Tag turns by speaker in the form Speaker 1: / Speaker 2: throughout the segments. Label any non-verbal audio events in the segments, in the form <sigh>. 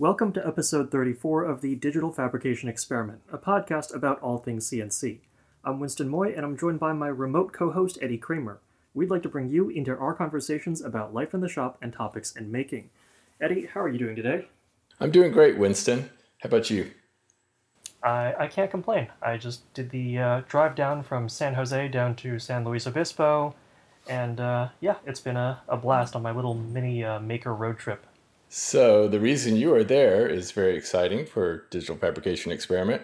Speaker 1: Welcome to episode 34 of the Digital Fabrication Experiment, a podcast about all things CNC. I'm Winston Moy, and I'm joined by my remote co host, Eddie Kramer. We'd like to bring you into our conversations about life in the shop and topics in making. Eddie, how are you doing today?
Speaker 2: I'm doing great, Winston. How about you?
Speaker 1: I, I can't complain. I just did the uh, drive down from San Jose down to San Luis Obispo, and uh, yeah, it's been a, a blast on my little mini uh, maker road trip.
Speaker 2: So, the reason you are there is very exciting for Digital Fabrication Experiment.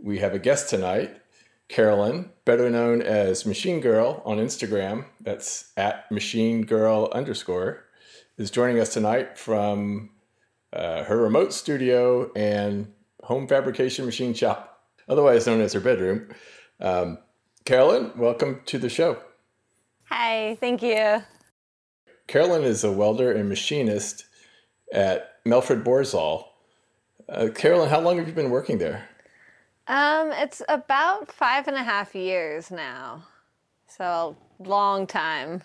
Speaker 2: We have a guest tonight, Karolyn, better known as Machine Girl on Instagram. That's at Machine Girl underscore, is joining us tonight from uh, her remote studio and home fabrication machine shop, otherwise known as her bedroom. Um, Karolyn, welcome to the show.
Speaker 3: Hi, thank you.
Speaker 2: Karolyn is a welder and machinist at Melfred Borzall. Uh, Karolyn, how long have you been working there?
Speaker 3: Um, it's about five and a half years now, so a long time.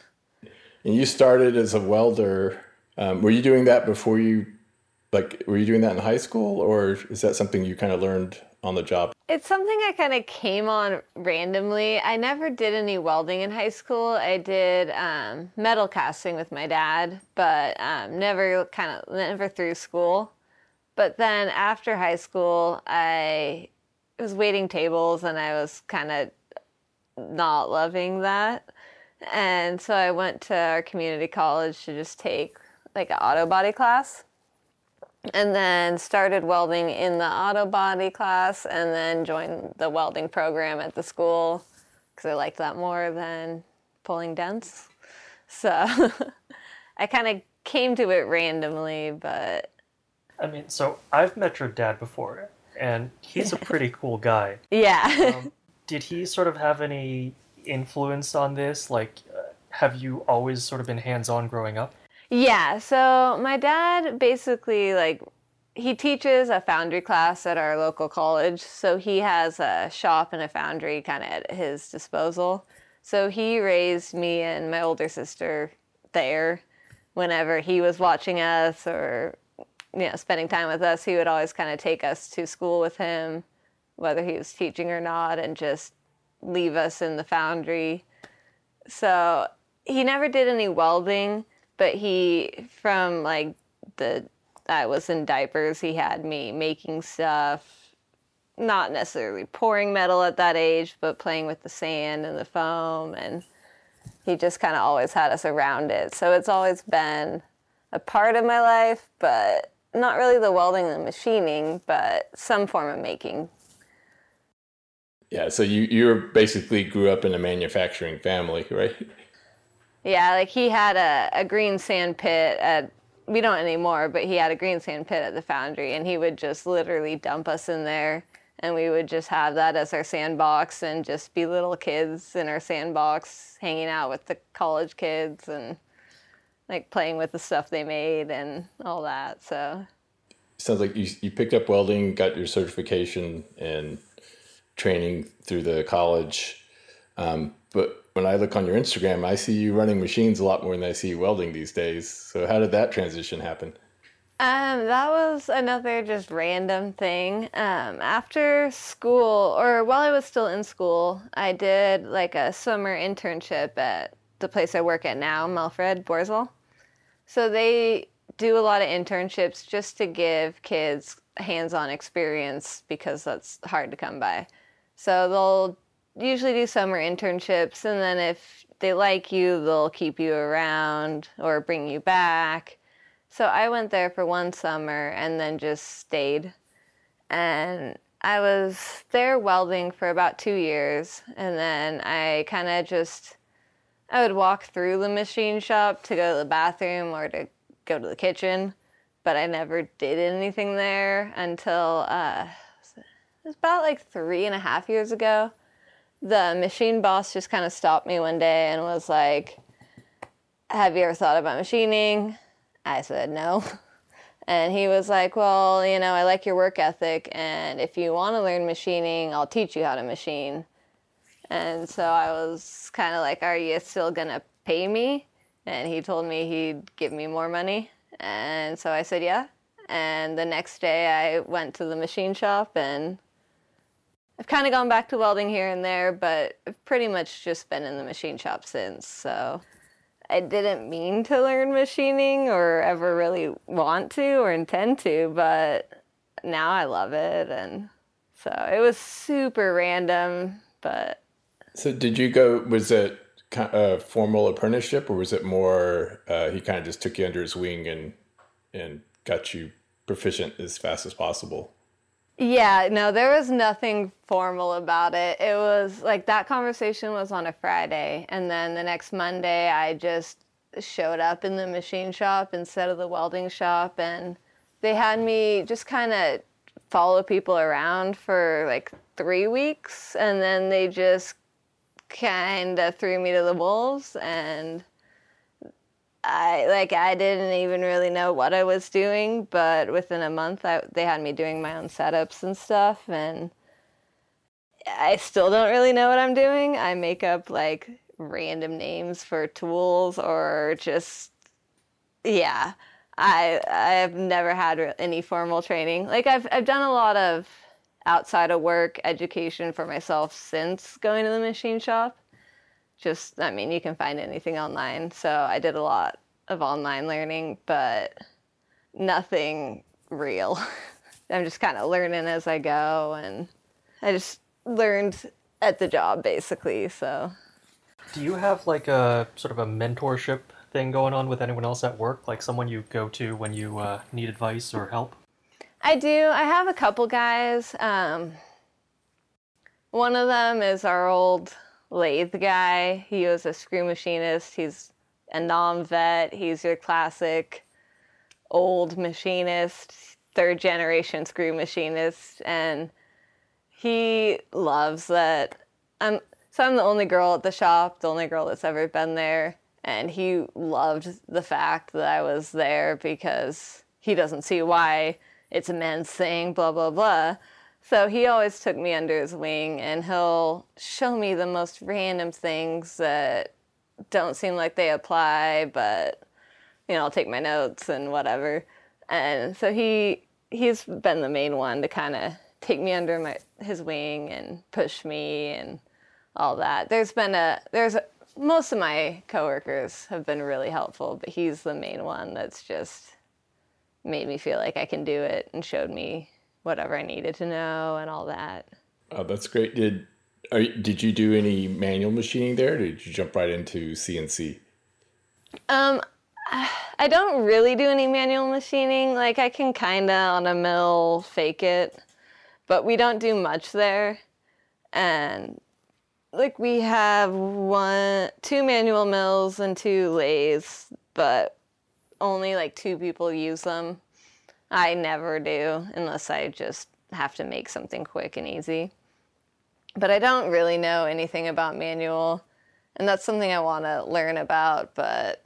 Speaker 2: And you started as a welder. Um, were you doing that before you, like, were you doing that in high school, or is that something you kind of learned on the job?
Speaker 3: It's something I kind of came on randomly. I never did any welding in high school. I did um, metal casting with my dad, but um, never kind of never through school. But then after high school, I was waiting tables and I was kind of not loving that. And so I went to our community college to just take like an auto body class and then started welding in the auto body class and then joined the welding program at the school because I liked that more than pulling dents. So <laughs> I kind of came to it randomly, but.
Speaker 1: I mean, so I've met your dad before, and he's a pretty cool guy. <laughs>
Speaker 3: Yeah.
Speaker 1: um, did he sort of have any influence on this? Like, uh, have you always sort of been hands on growing up?
Speaker 3: Yeah, so my dad basically like he teaches a foundry class at our local college, so he has a shop and a foundry kind of at his disposal. So he raised me and my older sister there whenever he was watching us or you know spending time with us, he would always kind of take us to school with him whether he was teaching or not and just leave us in the foundry. So he never did any welding but he from like the I was in diapers, he had me making stuff, not necessarily pouring metal at that age, but playing with the sand and the foam and he just kind of always had us around it. So it's always been a part of my life, but not really the welding and machining, but some form of making.
Speaker 2: Yeah, so you you basically grew up in a manufacturing family, right?
Speaker 3: Yeah, like he had a, a green sand pit at we don't anymore, but he had a green sand pit at the foundry and he would just literally dump us in there and we would just have that as our sandbox and just be little kids in our sandbox hanging out with the college kids and like playing with the stuff they made and all that. So
Speaker 2: sounds like you you picked up welding, got your certification and training through the college. Um, but when I look on your Instagram, I see you running machines a lot more than I see you welding these days. So how did that transition happen?
Speaker 3: Um, that was another just random thing. Um, after school, or while I was still in school, I did like a summer internship at the place I work at now, Melfred Borzall. So they do a lot of internships just to give kids hands-on experience because that's hard to come by. So they'll usually do summer internships, and then if they like you, they'll keep you around or bring you back. So I went there for one summer and then just stayed. And I was there welding for about two years, and then I kind of just I would walk through the machine shop to go to the bathroom or to go to the kitchen, but I never did anything there until uh, it was about like three and a half years ago the machine boss just kind of stopped me one day and was like, Have you ever thought about machining? I said, No. <laughs> And he was like, Well, you know, I like your work ethic, and if you want to learn machining, I'll teach you how to machine. And so I was kind of like, Are you still going to pay me? And he told me he'd give me more money. And so I said, Yeah. And the next day I went to the machine shop and I've kind of gone back to welding here and there, but I've pretty much just been in the machine shop since. So I didn't mean to learn machining or ever really want to or intend to, but now I love it. And so it was super random, but.
Speaker 2: So did you go, was it a formal apprenticeship or was it more, uh, he kind of just took you under his wing and, and got you proficient as fast as possible?
Speaker 3: Yeah, no, there was nothing formal about it. It was like that conversation was on a Friday, and then the next Monday, I just showed up in the machine shop instead of the welding shop, and they had me just kind of follow people around for like three weeks, and then they just kind of threw me to the wolves, and I like I didn't even really know what I was doing, but within a month I, they had me doing my own setups and stuff and I still don't really know what I'm doing. I make up like random names for tools or just yeah. I I've never had any formal training. Like I've I've done a lot of outside of work education for myself since going to the machine shop just i mean you can find anything online. So i did a lot of online learning but nothing real. <laughs> I'm just kind of learning as i go and i just learned at the job basically so.
Speaker 1: Do you have like a sort of a mentorship thing going on with anyone else at work? Like someone you go to when you uh, need advice or help?
Speaker 3: I do. I have a couple guys. Um, one of them is our old lathe guy. He was a screw machinist. He's a non vet. He's your classic old machinist, third generation screw machinist. And he loves that. I'm, so I'm the only girl at the shop, the only girl that's ever been there. And he loved the fact that I was there because he doesn't see why it's a men's thing, blah, blah, blah. So he always took me under his wing and he'll show me the most random things that don't seem like they apply, but you know, I'll take my notes and whatever. And so he he's been the main one to kind of take me under my his wing and push me and all that. There's been a there's a, most of my coworkers have been really helpful, but he's the main one that's just made me feel like I can do it and showed me whatever I needed to know and all that.
Speaker 2: Oh, that's great. Did are, did you do any manual machining there? Did you jump right into CNC?
Speaker 3: Um, <sighs> I don't really do any manual machining. Like I can kind of on a mill fake it, but we don't do much there. And like we have one, two manual mills and two lathes, but only like two people use them. I never do unless I just have to make something quick and easy. But I don't really know anything about manual, and that's something I want to learn about, but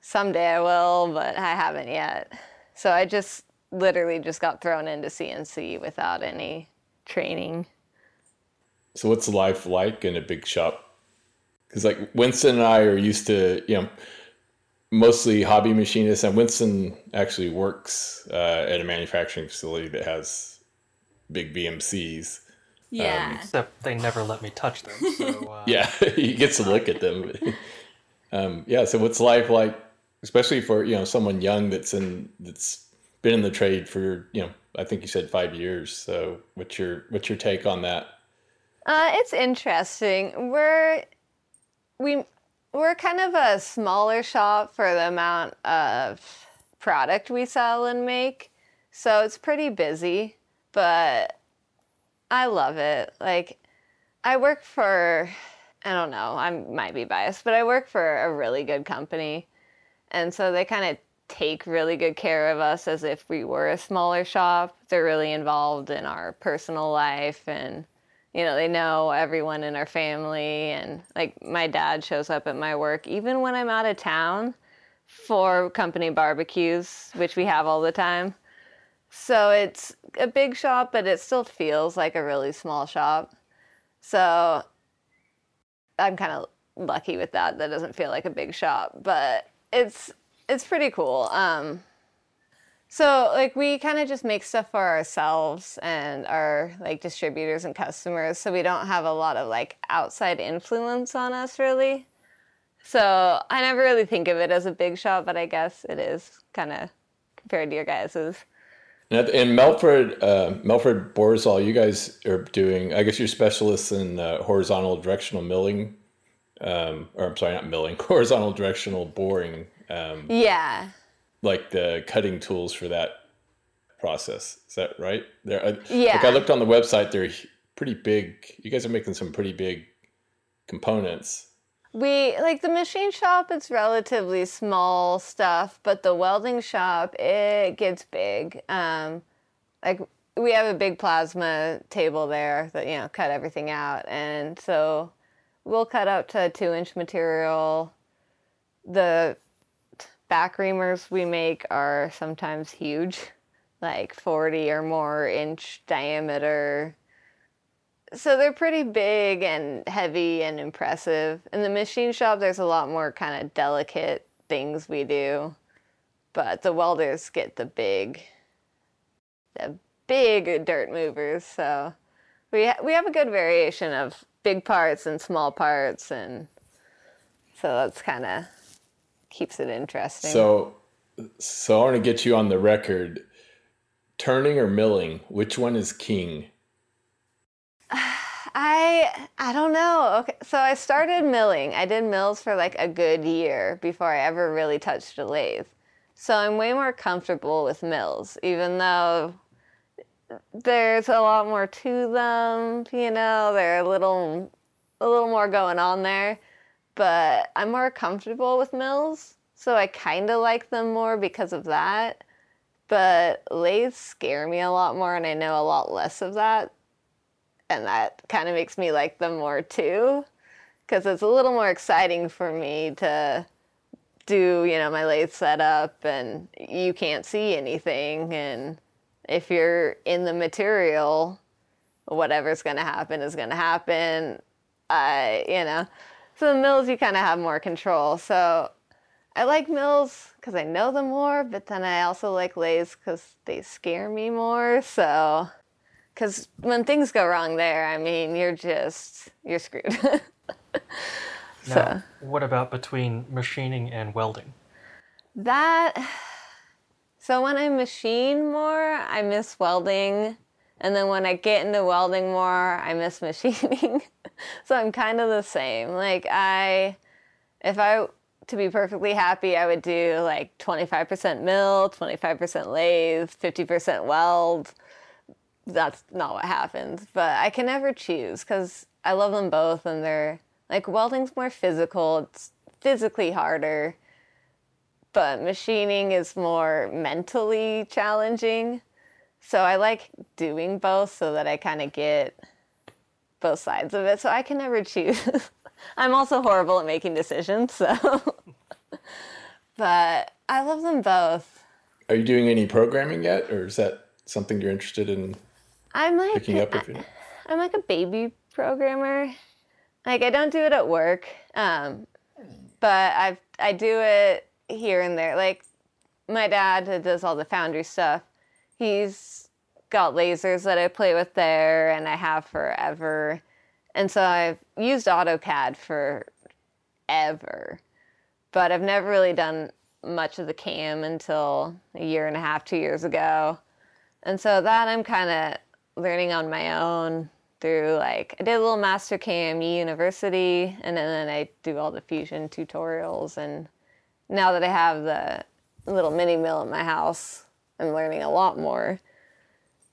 Speaker 3: someday I will, but I haven't yet. So I just literally just got thrown into CNC without any training.
Speaker 2: So what's life like in a big shop? Because like Winston and I are used to, you know, mostly hobby machinists, and Winston actually works uh, at a manufacturing facility that has big VMCs.
Speaker 3: Yeah.
Speaker 1: Um, Except they never let me touch them. So, <laughs> uh...
Speaker 2: yeah, <laughs> he gets to look at them. <laughs> um, yeah. So what's life like, especially for you know someone young that's in that's been in the trade for you know I think you said five years. So what's your what's your take on that?
Speaker 3: Uh, it's interesting. We're we we're kind of a smaller shop for the amount of product we sell and make. So it's pretty busy, but I love it. Like, I work for, I don't know, I might be biased, but I work for a really good company. And so they kind of take really good care of us as if we were a smaller shop. They're really involved in our personal life and you know, they know everyone in our family. And like my dad shows up at my work even when I'm out of town for company barbecues, which we have all the time. So it's a big shop, but it still feels like a really small shop. So I'm kind of lucky with that. That doesn't feel like a big shop, but it's it's pretty cool. Um, So like we kind of just make stuff for ourselves and our like distributors and customers, so we don't have a lot of like outside influence on us really. So I never really think of it as a big shop, but I guess it is kind of compared to your guys's.
Speaker 2: And in Melfred, uh, Melfred Borzall, you guys are doing. I guess you're specialists in uh, horizontal directional milling, um, or I'm sorry, not milling, <laughs> horizontal directional boring. Um,
Speaker 3: Yeah.
Speaker 2: Like the cutting tools for that process. Is that right? There, I,
Speaker 3: Yeah.
Speaker 2: Like I looked on the website, they're pretty big. You guys are making some pretty big components.
Speaker 3: We like the machine shop. It's relatively small stuff, but the welding shop it gets big. Um, like we have a big plasma table there that you know cut everything out, and so we'll cut up to two inch material. The back reamers we make are sometimes huge, like forty or more inch diameter so they're pretty big and heavy and impressive. In the machine shop, there's a lot more kind of delicate things we do, but the welders get the big, the big dirt movers. So we ha- we have a good variation of big parts and small parts, and so that's kind of keeps it interesting.
Speaker 2: So, so I want to get you on the record. Turning or milling, which one is king? <sighs>
Speaker 3: I I don't know. Okay, so I started milling. I did mills for like a good year before I ever really touched a lathe. So I'm way more comfortable with mills, even though there's a lot more to them. You know, they're a little a little more going on there. But I'm more comfortable with mills, so I kind of like them more because of that. But lathes scare me a lot more, and I know a lot less of that and that kind of makes me like them more too because it's a little more exciting for me to do you know my lathe setup and you can't see anything and if you're in the material whatever's going to happen is going to happen i you know so the mills you kind of have more control so i like mills because i know them more but then i also like lathes because they scare me more so because when things go wrong there, I mean, you're just you're screwed. <laughs> so
Speaker 1: Now, what about between machining and welding?
Speaker 3: that. So when I machine more, I miss welding, and then when I get into welding more, I miss <laughs> machining. so I'm kind of the same. Like I, if I to be perfectly happy, I would do like 25% mill, 25% lathe, 50% weld that's not what happens. But I can never choose because I love them both, and they're like welding's more physical. It's physically harder, but machining is more mentally challenging. So I like doing both so that I kind of get both sides of it. So I can never choose. <laughs> I'm also horrible at making decisions, so. <laughs> but I love them both.
Speaker 2: Are you doing any programming yet, or is that something you're interested in
Speaker 3: I'm like
Speaker 2: picking up? If
Speaker 3: I'm like a baby programmer. Like I don't do it at work, um, but I've I do it here and there. Like my dad does all the foundry stuff. He's got lasers that I play with there, and I have forever. And so I've used AutoCAD for ever, but I've never really done much of the cam until a year and a half, two years ago. And so that I'm kind of learning on my own through like I did a little Mastercam university and then I do all the fusion tutorials and now that I have the little mini mill at my house, I'm learning a lot more.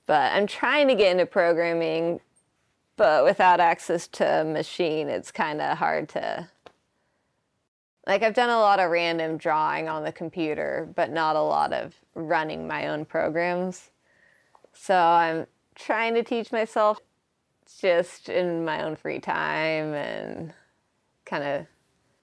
Speaker 3: But I'm trying to get into programming, but without access to a machine, it's kind of hard to like I've done a lot of random drawing on the computer, but not a lot of running my own programs. So I'm trying to teach myself just in my own free time and kind of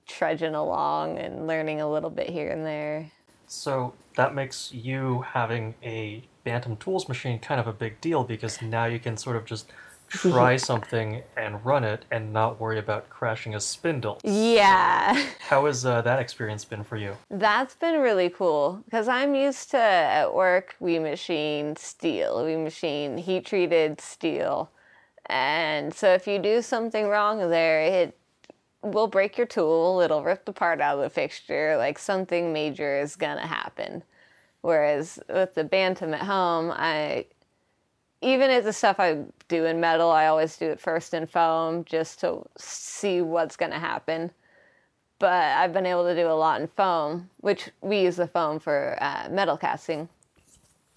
Speaker 3: trudging along and learning a little bit here and there.
Speaker 1: So that makes you having a Bantam Tools machine kind of a big deal because now you can sort of just try <laughs> something and run it and not worry about crashing a spindle.
Speaker 3: Yeah.
Speaker 1: How has uh, that experience been for you?
Speaker 3: That's been really cool because I'm used to at work we machine steel, we machine heat treated steel. And so if you do something wrong there, it will break your tool, it'll rip the part out of the fixture, like something major is gonna happen. Whereas with the Bantam at home, I even if the stuff I do in metal, I always do it first in foam just to see what's gonna happen. But I've been able to do a lot in foam, which we use the foam for uh, metal casting.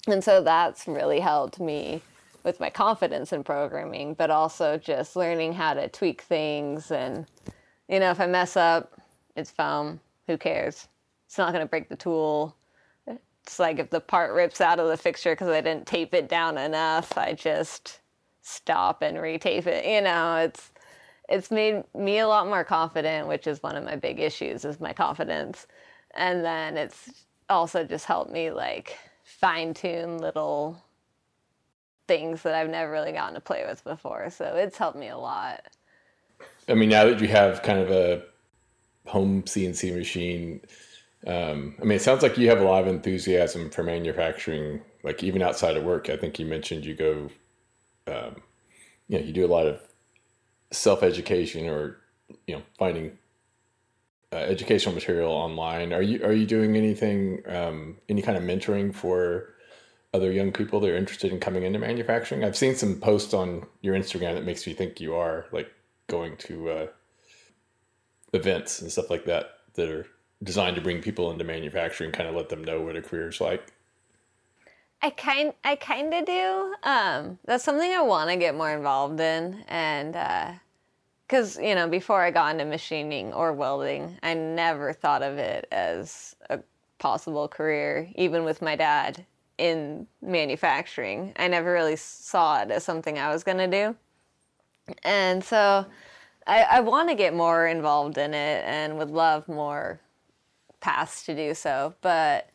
Speaker 3: And so that's really helped me with my confidence in programming, but also just learning how to tweak things. And, you know, if I mess up, it's foam. Who cares? It's not going to break the tool. It's like if the part rips out of the fixture because I didn't tape it down enough, I just stop and retape it. You know, it's it's made me a lot more confident, which is one of my big issues is my confidence. And then it's also just helped me like fine tune little things that I've never really gotten to play with before. So it's helped me a lot.
Speaker 2: I mean, now that you have kind of a home CNC machine, um, I mean, it sounds like you have a lot of enthusiasm for manufacturing, like even outside of work. I think you mentioned you go, um, you know, you do a lot of self education or, you know, finding uh, educational material online. Are you are you doing anything, um, any kind of mentoring for other young people that are interested in coming into manufacturing? I've seen some posts on your Instagram that makes me think you are like going to uh, events and stuff like that that are designed to bring people into manufacturing, kind of let them know what a career is like.
Speaker 3: I kind I kind of do. Um, that's something I want to get more involved in, and because uh, you know, before I got into machining or welding, I never thought of it as a possible career. Even with my dad in manufacturing, I never really saw it as something I was gonna do, and so I, I want to get more involved in it, and would love more paths to do so, but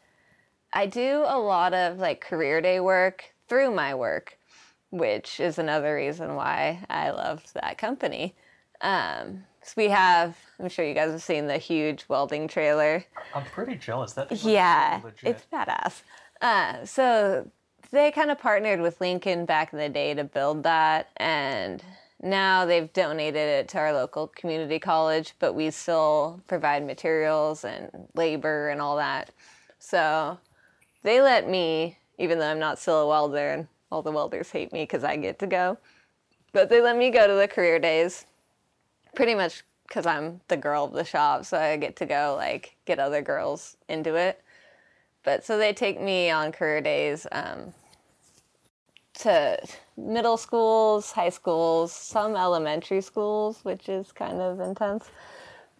Speaker 3: I do a lot of like career day work through my work, which is another reason why I love that company. Um, so we have, I'm sure you guys have seen the huge welding trailer.
Speaker 1: I'm pretty jealous. That
Speaker 3: yeah, it's badass. Uh, so they kind of partnered with Lincoln back in the day to build that, and now they've donated it to our local community college, but we still provide materials and labor and all that. So they let me, even though I'm not still a welder and all the welders hate me because I get to go, but they let me go to the career days pretty much because I'm the girl of the shop. So I get to go like get other girls into it. But so they take me on career days. Um, to middle schools, high schools, some elementary schools, which is kind of intense.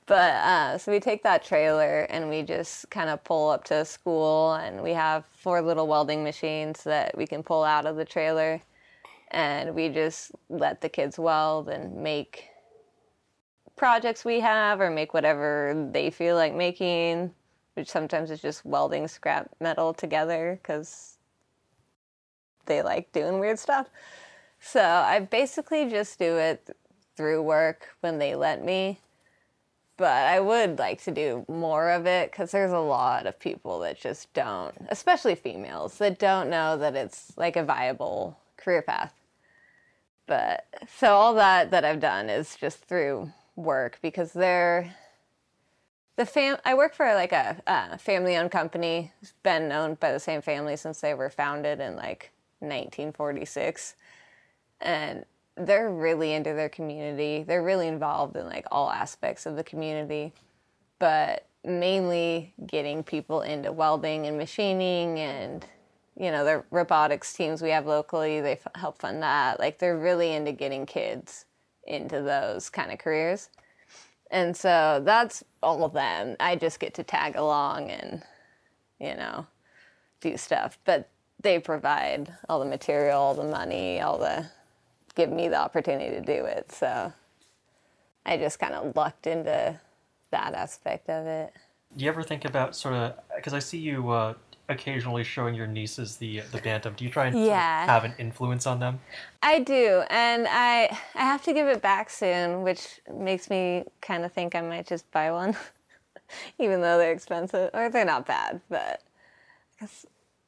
Speaker 3: But uh, so we take that trailer and we just kind of pull up to a school, and we have four little welding machines that we can pull out of the trailer, and we just let the kids weld and make projects we have or make whatever they feel like making, which sometimes is just welding scrap metal together because they like doing weird stuff. So I basically just do it through work when they let me. But I would like to do more of it because there's a lot of people that just don't, especially females, that don't know that it's like a viable career path. But so all that that I've done is just through work because they're the fam. I work for like a, a family-owned company. It's been owned by the same family since they were founded in like 1946 and they're really into their community. They're really involved in like all aspects of the community but mainly getting people into welding and machining and you know the robotics teams we have locally they f- help fund that. Like they're really into getting kids into those kind of careers. And so that's all of them. I just get to tag along and you know do stuff. But they provide all the material, all the money, all the give me the opportunity to do it. So I just kind of lucked into that aspect of it.
Speaker 1: Do you ever think about sort of because I see you uh, occasionally showing your nieces the the bantam. Do you try and sort of
Speaker 3: Yeah.
Speaker 1: have an influence on them?
Speaker 3: I do, and I I have to give it back soon, which makes me kind of think I might just buy one, <laughs> even though they're expensive or they're not bad, but 'cause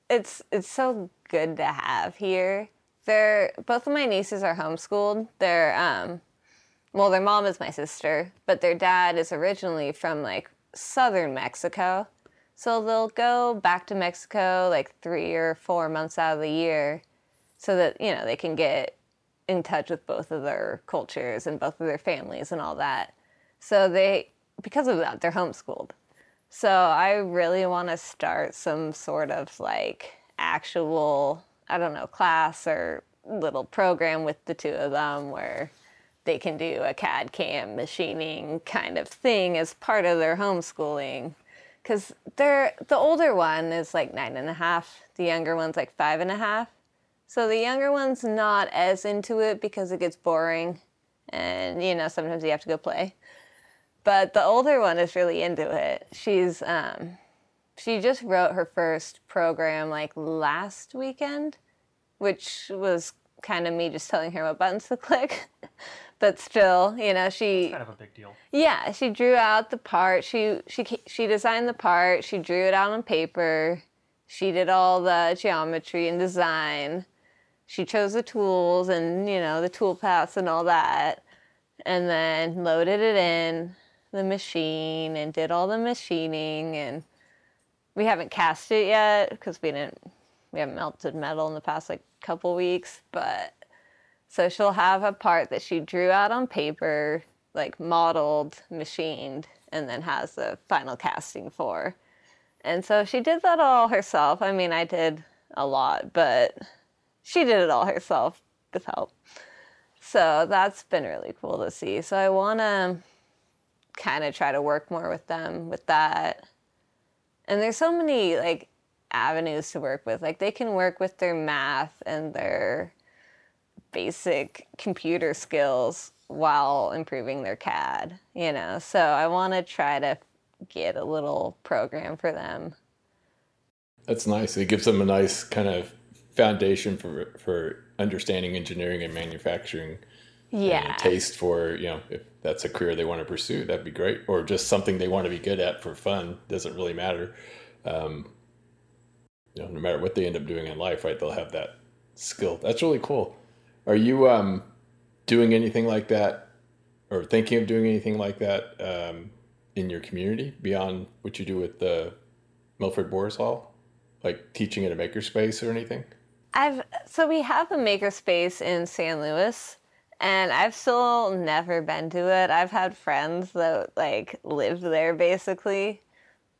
Speaker 3: it's it's so good to have here. They're both of my nieces are homeschooled. They're um, well, their mom is my sister, but their dad is originally from like southern Mexico. So they'll go back to Mexico like three or four months out of the year so that, you know, they can get in touch with both of their cultures and both of their families and all that. So they, because of that, they're homeschooled. So I really want to start some sort of like actual, I don't know, class or little program with the two of them where they can do a CAD CAM machining kind of thing as part of their homeschooling. Because they're the older one is like nine and a half, the younger one's like five and a half. So the younger one's not as into it because it gets boring, and you know sometimes you have to go play. But the older one is really into it. She's um, she just wrote her first program like last weekend, which was kind of me just telling her what buttons to <laughs> click. but still, you know, she
Speaker 1: Kind of a big deal.
Speaker 3: yeah, she drew out the part. She she she designed the part. She drew it out on paper. She did all the geometry and design. She chose the tools and you know the tool paths and all that, and then loaded it in the machine and did all the machining. And we haven't cast it yet because we didn't we haven't melted metal in the past like couple weeks, but so she'll have a part that she drew out on paper, like modeled, machined, and then has the final casting for. And so she did that all herself. I mean, I did a lot, but she did it all herself with help. So that's been really cool to see. So I want to kind of try to work more with them with that. And there's so many like avenues to work with. Like they can work with their math and their basic computer skills while improving their CAD, you know. So I want to try to get a little program for them.
Speaker 2: That's nice. It gives them a nice kind of foundation for for understanding engineering and manufacturing.
Speaker 3: Yeah.
Speaker 2: And taste for you know if that's a career they want to pursue, that'd be great. Or just something they want to be good at for fun. Doesn't really matter. Um, you know, no matter what they end up doing in life, right? They'll have that skill. That's really cool. Are you um, doing anything like that, or thinking of doing anything like that um, in your community beyond what you do with the Melfred Borzall, like teaching at a makerspace or anything?
Speaker 3: I've so we have a makerspace in San Luis and I've still never been to it. I've had friends that like live there basically.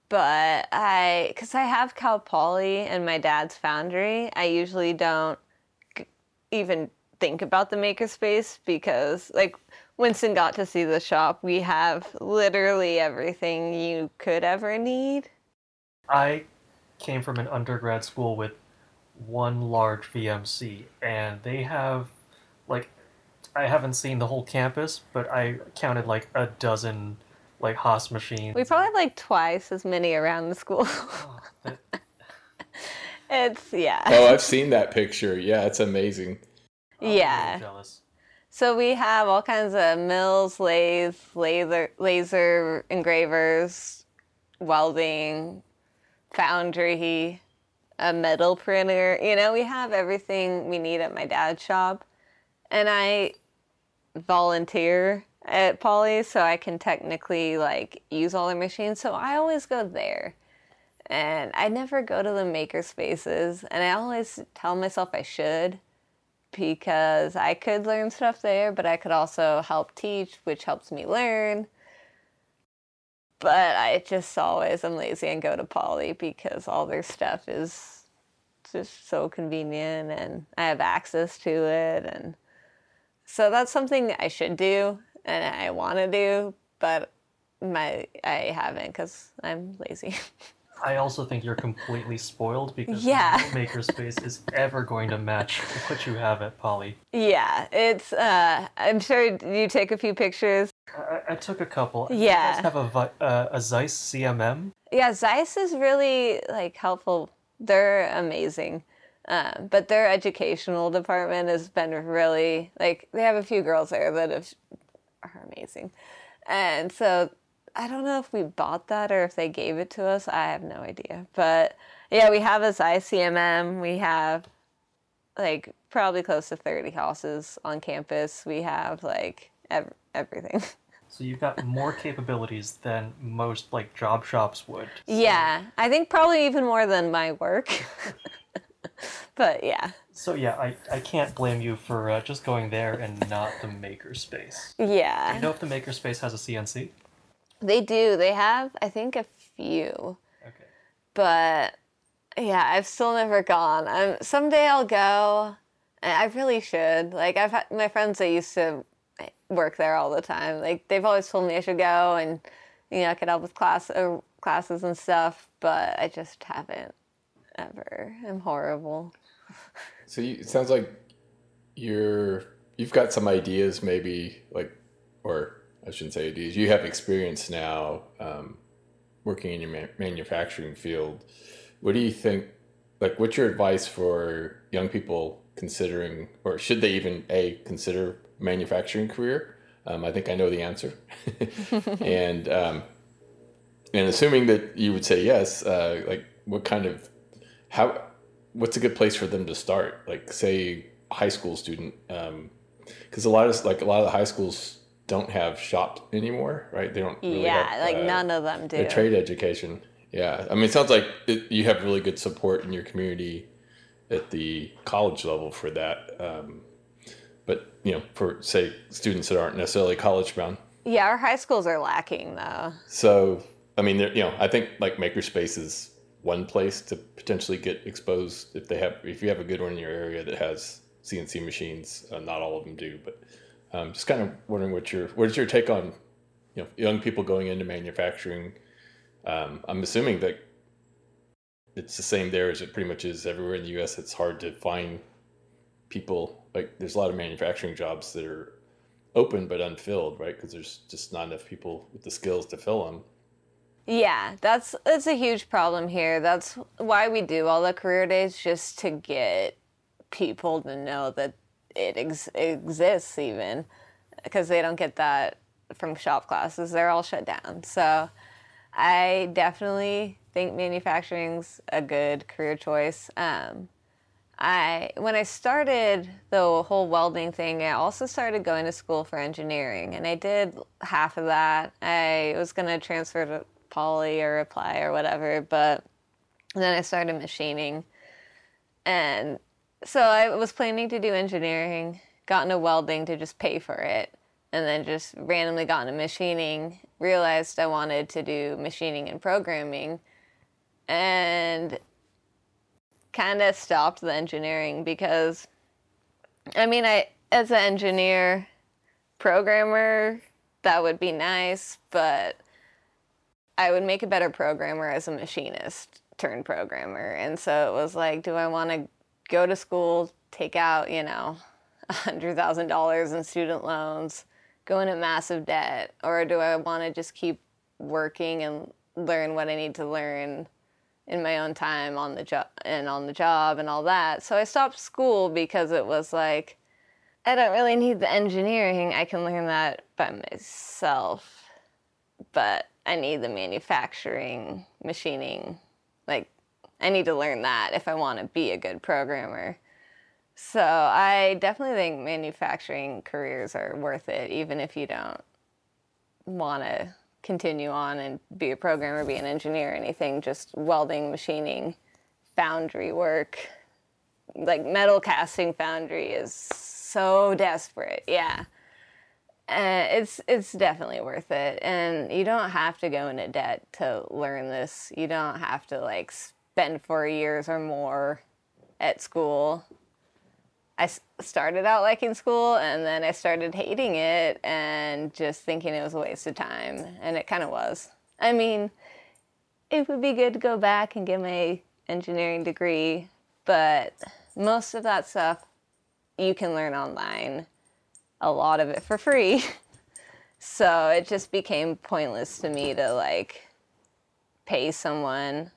Speaker 3: But I cuz I have Cal Poly and my dad's foundry, I usually don't even think about the makerspace because like Winston got to see the shop. We have literally everything you could ever need.
Speaker 1: I came from an undergrad school with one large VMC, and they have like I haven't seen the whole campus, but I counted like a dozen like Haas machines.
Speaker 3: We probably have like twice as many around the school.
Speaker 1: Oh, <laughs> that-
Speaker 3: it's yeah.
Speaker 2: Oh, I've seen that picture. Yeah, it's amazing.
Speaker 1: Oh, I'm really
Speaker 3: Yeah.
Speaker 1: jealous.
Speaker 3: So we have all kinds of mills, lathes, laser, laser engravers, welding, foundry, a metal printer. You know, we have everything we need at my dad's shop. And I volunteer at Poly, so I can technically like use all their machines. So I always go there. And I never go to the maker spaces, and I always tell myself I should because I could learn stuff there, but I could also help teach, which helps me learn. But I just always am lazy and go to Poly because all their stuff is just so convenient and I have access to it and so that's something I should do and I want to do, but my I haven't cuz I'm lazy. <laughs>
Speaker 1: I also think you're completely spoiled because
Speaker 3: Yeah.
Speaker 1: no makerspace is ever going to match what you have at Poly.
Speaker 3: yeah, it's uh I'm sure you take a few pictures
Speaker 1: I, I took a couple. You
Speaker 3: Yeah.
Speaker 1: guys have a uh, a Zeiss CMM.
Speaker 3: Yeah, Zeiss is really like helpful They're amazing. Um, but their educational department has been really like they have a few girls there that have, are amazing, and so I don't know if we bought that or if they gave it to us. I have no idea. But yeah, we have Zeiss CMM. We have like probably close to 30 Haases on campus. We have like ev- everything. <laughs>
Speaker 1: So you've got more capabilities than most like job shops would. So-
Speaker 3: Yeah, I think probably even more than my work. <laughs> <laughs> but yeah,
Speaker 1: So yeah, I, I can't blame you for uh, just going there and not the makerspace.
Speaker 3: yeah.
Speaker 1: You know if the makerspace has a CNC?
Speaker 3: They do. They have, I think, a few.
Speaker 1: Okay.
Speaker 3: But yeah, I've still never gone. Um, someday I'll go. I really should. Like I've had my friends that used to work there all the time. Like they've always told me I should go, and you know I could help with class or classes and stuff. But I just haven't ever. I'm horrible.
Speaker 2: So you, it sounds like you're you've got some ideas, maybe like, or I shouldn't say ideas. You have experience now um, working in your ma- manufacturing field. What do you think? Like, what's your advice for young people considering, or should they even a consider manufacturing career? Um, I think I know the answer, <laughs> and um, and assuming that you would say yes, uh, like what kind of how what's a good place for them to start? Like say high school student, because a lot of like a lot of the high schools don't have shop anymore, right? They don't. Really
Speaker 3: yeah,
Speaker 2: have,
Speaker 3: like
Speaker 2: uh,
Speaker 3: none of them do.
Speaker 2: a trade education. Yeah, I mean, it sounds like it, you have really good support in your community at the college level for that. Um, but you know, for say students that aren't necessarily college bound.
Speaker 3: Yeah, our high schools are lacking though.
Speaker 2: So I mean, there, you know, I think like Makerspace is one place to potentially get exposed if they have if you have a good one in your area that has CNC machines. Uh, not all of them do, but um, just kind of wondering what your what is your take on you know young people going into manufacturing. Um, I'm assuming that it's the same there as it pretty much is everywhere in the U.S. It's hard to find people like there's a lot of manufacturing jobs that are open but unfilled, right? Because there's just not enough people with the skills to fill them.
Speaker 3: Yeah, that's that's a huge problem here. That's why we do all the career days just to get people to know that it ex- exists even because they don't get that from shop classes. They're all shut down. So I definitely think manufacturing's a good career choice. Um, I when I started the whole welding thing, I also started going to school for engineering, and I did half of that. I was gonna transfer to poly or apply or whatever, but then I started machining, and so I was planning to do engineering, got into welding to just pay for it, and then just randomly got into machining. Realized I wanted to do machining and programming, and kind of stopped the engineering because I mean I as an engineer programmer that would be nice but I would make a better programmer as a machinist turned programmer and so it was like do I want to go to school take out you know a hundred thousand dollars in student loans go into massive debt or do I want to just keep working and learn what I need to learn in my own time on the job and on the job and all that. So I stopped school because it was like I don't really need the engineering. I can learn that by myself. But I need the manufacturing, machining. Like I need to learn that if I want to be a good programmer. So I definitely think manufacturing careers are worth it even if you don't want to continue on and be a programmer, be an engineer, anything, just welding, machining, foundry work. Like metal casting foundry is so desperate. Yeah. Uh, it's it's definitely worth it, and you don't have to go into debt to learn this. You don't have to like spend four years or more at school. I started out liking school and then I started hating it and just thinking it was a waste of time. And it kind of was. I mean, it would be good to go back and get my engineering degree, but most of that stuff you can learn online, a lot of it for free. <laughs> so it just became pointless to me to like pay someone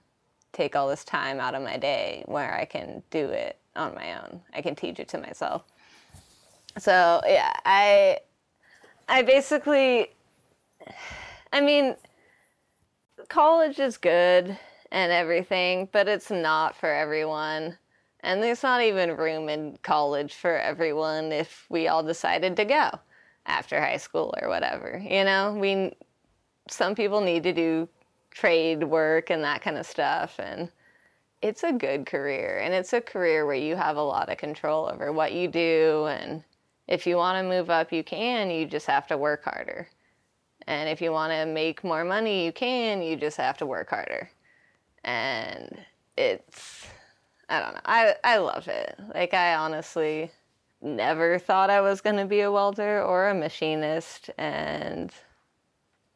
Speaker 3: take all this time out of my day where I can do it on my own. I can teach it to myself. So yeah, I I basically I mean college is good and everything, but it's not for everyone. And there's not even room in college for everyone if we all decided to go after high school or whatever. You know, we some people need to do trade work and that kind of stuff and it's a good career and it's a career where you have a lot of control over what you do and if you want to move up you can you just have to work harder and if you want to make more money you can you just have to work harder and it's i don't know i i love it like i honestly never thought i was going to be a welder or a machinist and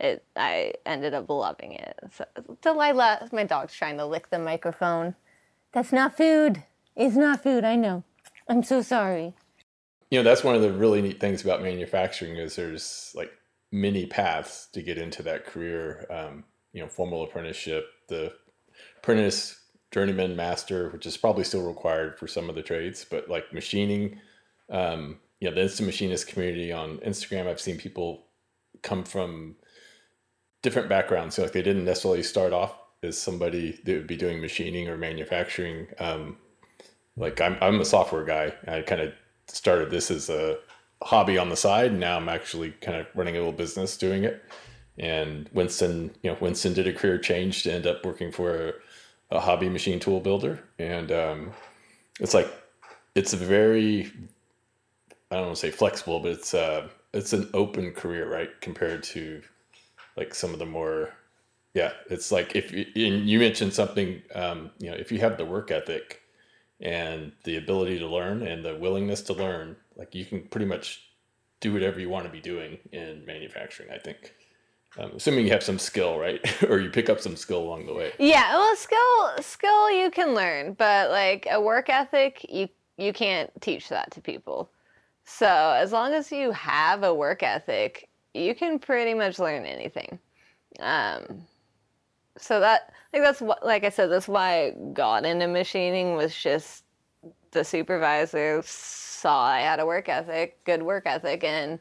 Speaker 3: it I ended up loving it. So, Delilah, my dog's trying to lick the microphone. That's not food. It's not food. I know. I'm so sorry.
Speaker 2: You know, that's one of the really neat things about manufacturing is there's like many paths to get into that career. Um, you know, formal apprenticeship, the apprentice, journeyman, master, which is probably still required for some of the trades, but like machining. Um, you know, the instant machinist community on Instagram, I've seen people come from different backgrounds. So like they didn't necessarily start off as somebody that would be doing machining or manufacturing. Um, like I'm, I'm a software guy. I kind of started this as a hobby on the side. And now I'm actually kind of running a little business doing it. And Winston, you know, Winston did a career change to end up working for a, hobby machine tool builder. And um, it's like, it's a very, I don't want to say flexible, but it's uh, it's an open career, right? Compared to like some of the more yeah it's like if you, you mentioned something um, you know if you have the work ethic and the ability to learn and the willingness to learn like you can pretty much do whatever you want to be doing in manufacturing i think um, assuming you have some skill right? <laughs> Or you pick up some skill along the way.
Speaker 3: Yeah well skill skill you can learn but like a work ethic you you can't teach that to people. So as long as you have a work ethic you can pretty much learn anything. Um, so that like that's what like I said that's why I got into machining was just the supervisor saw I had a work ethic, good work ethic, and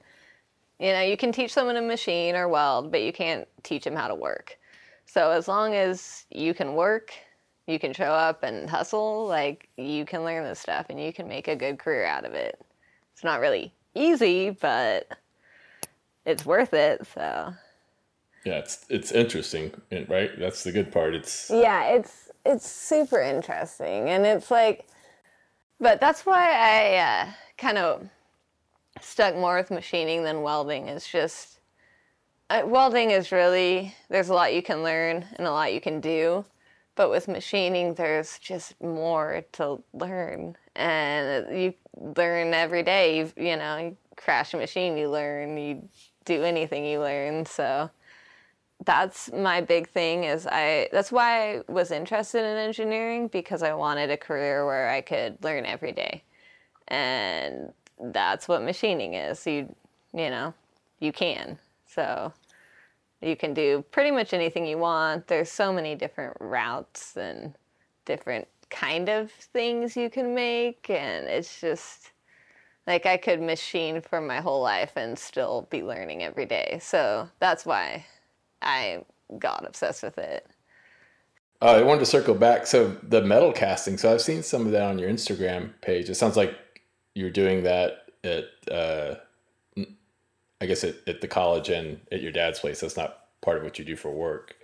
Speaker 3: you know you can teach someone a machine or weld, but you can't teach them how to work. So as long as you can work, you can show up and hustle, like you can learn this stuff and you can make a good career out of it. It's not really easy, but it's worth it. So
Speaker 2: yeah, it's it's interesting, right? That's the good part. It's
Speaker 3: yeah, it's it's super interesting, and it's like, but that's why I uh, kind of stuck more with machining than welding. It's just uh, welding is really there's a lot you can learn and a lot you can do, but with machining there's just more to learn, and you learn every day. You you know, you crash a machine, you learn. You do anything you learn. So that's my big thing is I that's why I was interested in engineering because I wanted a career where I could learn every day. And that's what machining is. You you know, you can. So you can do pretty much anything you want. There's so many different routes and different kind of things you can make and it's just like I could machine for my whole life and still be learning every day. So that's why I got obsessed with it.
Speaker 2: Uh, I wanted to circle back. So the metal casting. So I've seen some of that on your Instagram page. It sounds like you're doing that at, uh, I guess at, at the college and at your dad's place. That's not part of what you do for work.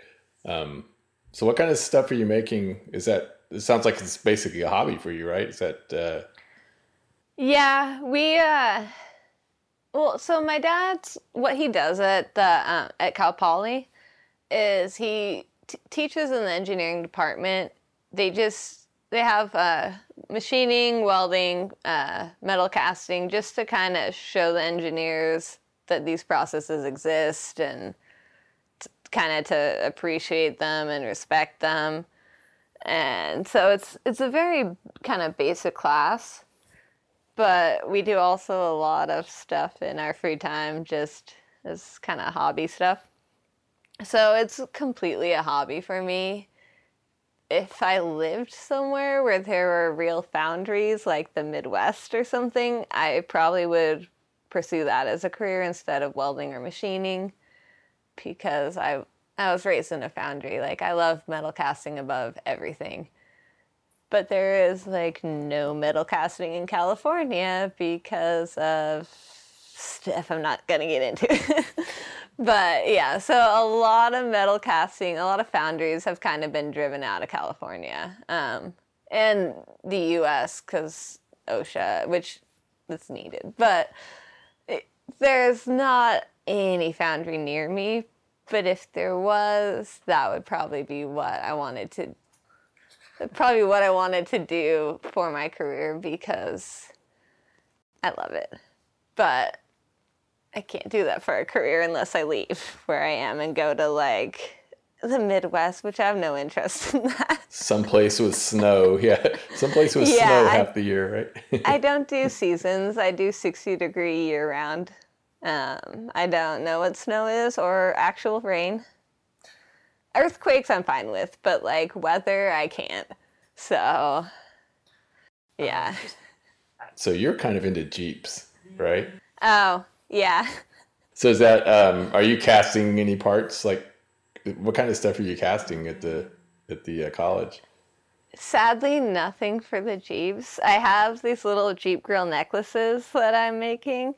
Speaker 2: Um, so what kind of stuff are you making? Is that? It sounds like it's basically a hobby for you, right? Is that? Uh,
Speaker 3: yeah, we uh well, so my dad's what he does at the uh, at Cal Poly is he t- teaches in the engineering department. They just they have uh, machining, welding, uh, metal casting, just to kind of show the engineers that these processes exist and t- kind of to appreciate them and respect them. And so it's it's a very kind of basic class but we do also a lot of stuff in our free time, just as kind of hobby stuff. So it's completely a hobby for me. If I lived somewhere where there were real foundries, like the Midwest or something, I probably would pursue that as a career instead of welding or machining because I I was raised in a foundry. Like I love metal casting above everything. But there is like no metal casting in California because of stuff I'm not going to get into. <laughs> but yeah, so a lot of metal casting, a lot of foundries have kind of been driven out of California um, and the US because OSHA, which is needed. But it, there's not any foundry near me. But if there was, that would probably be what I wanted to probably what I wanted to do for my career because I love it. But I can't do that for a career unless I leave where I am and go to like the Midwest, which I have no interest in <laughs> that.
Speaker 2: Someplace with snow, <laughs> yeah. Someplace with yeah, snow I, half the year,
Speaker 3: right? I <laughs> don't do seasons. I do 60 degree year round. Um, I don't know what snow is or actual rain. Earthquakes I'm fine with, but like weather I can't. So, yeah.
Speaker 2: So you're kind of into Jeeps, right?
Speaker 3: Oh, yeah.
Speaker 2: So is that um, are you casting any parts? Like, what kind of stuff are you casting at the at the uh, college?
Speaker 3: Sadly, nothing for the Jeeps. I have these little Jeep grill necklaces that I'm making,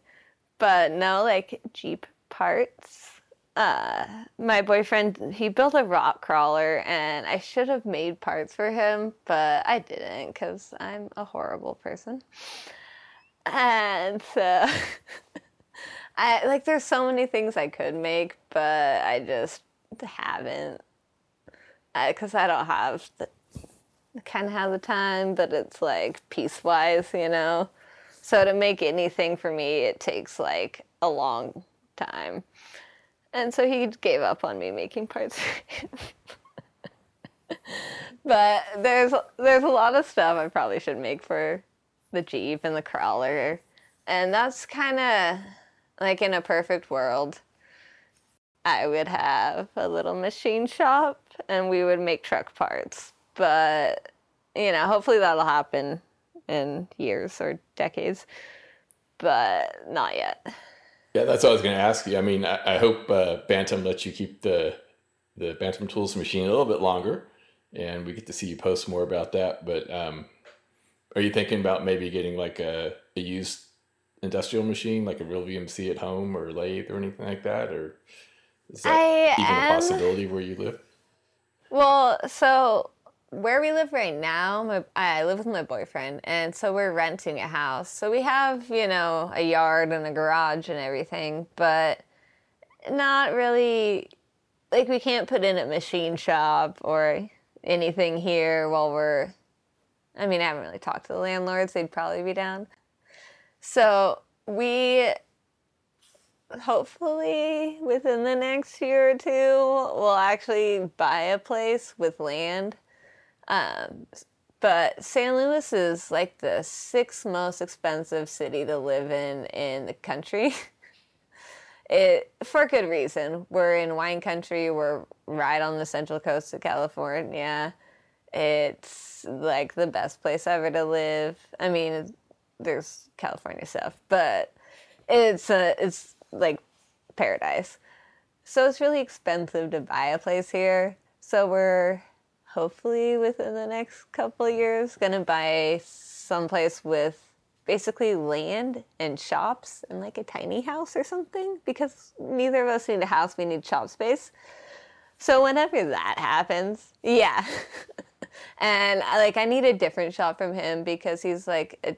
Speaker 3: but no like Jeep parts. Uh, my boyfriend he built a rock crawler, and I should have made parts for him, but I didn't because I'm a horrible person. And so. <laughs> I like there's so many things I could make, but I just haven't. Because I, I, don't have the kind of have the time, but it's like piece wise, you know. So to make anything for me, it takes like a long time, and so he gave up on me making parts <laughs> but there's there's a lot of stuff I probably should make for the Jeep and the crawler, and that's kind of like in a perfect world, I would have a little machine shop and we would make truck parts. But, you know, hopefully that'll happen in years or decades, but not yet.
Speaker 2: Yeah, that's what I was going to ask you. I mean, I, I hope uh, Bantam lets you keep the the Bantam Tools machine a little bit longer, and we get to see you post more about that. But um, are you thinking about maybe getting like a, a used industrial machine, like a real VMC at home or lathe or anything like that? Or is that I even am... a possibility where you live?
Speaker 3: Well, so where we live right now, my, I live with my boyfriend, and so we're renting a house. So we have, you know, a yard and a garage and everything, but not really like we can't put in a machine shop or anything here while we're I mean, I haven't really talked to the landlords. They'd probably be down. So we hopefully within the next year or two we'll actually buy a place with land. Um, but San Luis is like the sixth most expensive city to live in in the country. <laughs> it for good reason. We're in wine country. We're right on the central coast of California. It's like the best place ever to live. I mean, there's California stuff, but it's a, it's like paradise. So it's really expensive to buy a place here. So we're hopefully within the next couple years going to buy someplace with basically land and shops and like a tiny house or something because neither of us need a house, we need shop space. So whenever that happens, yeah. <laughs> and like I need a different shop from him because he's like a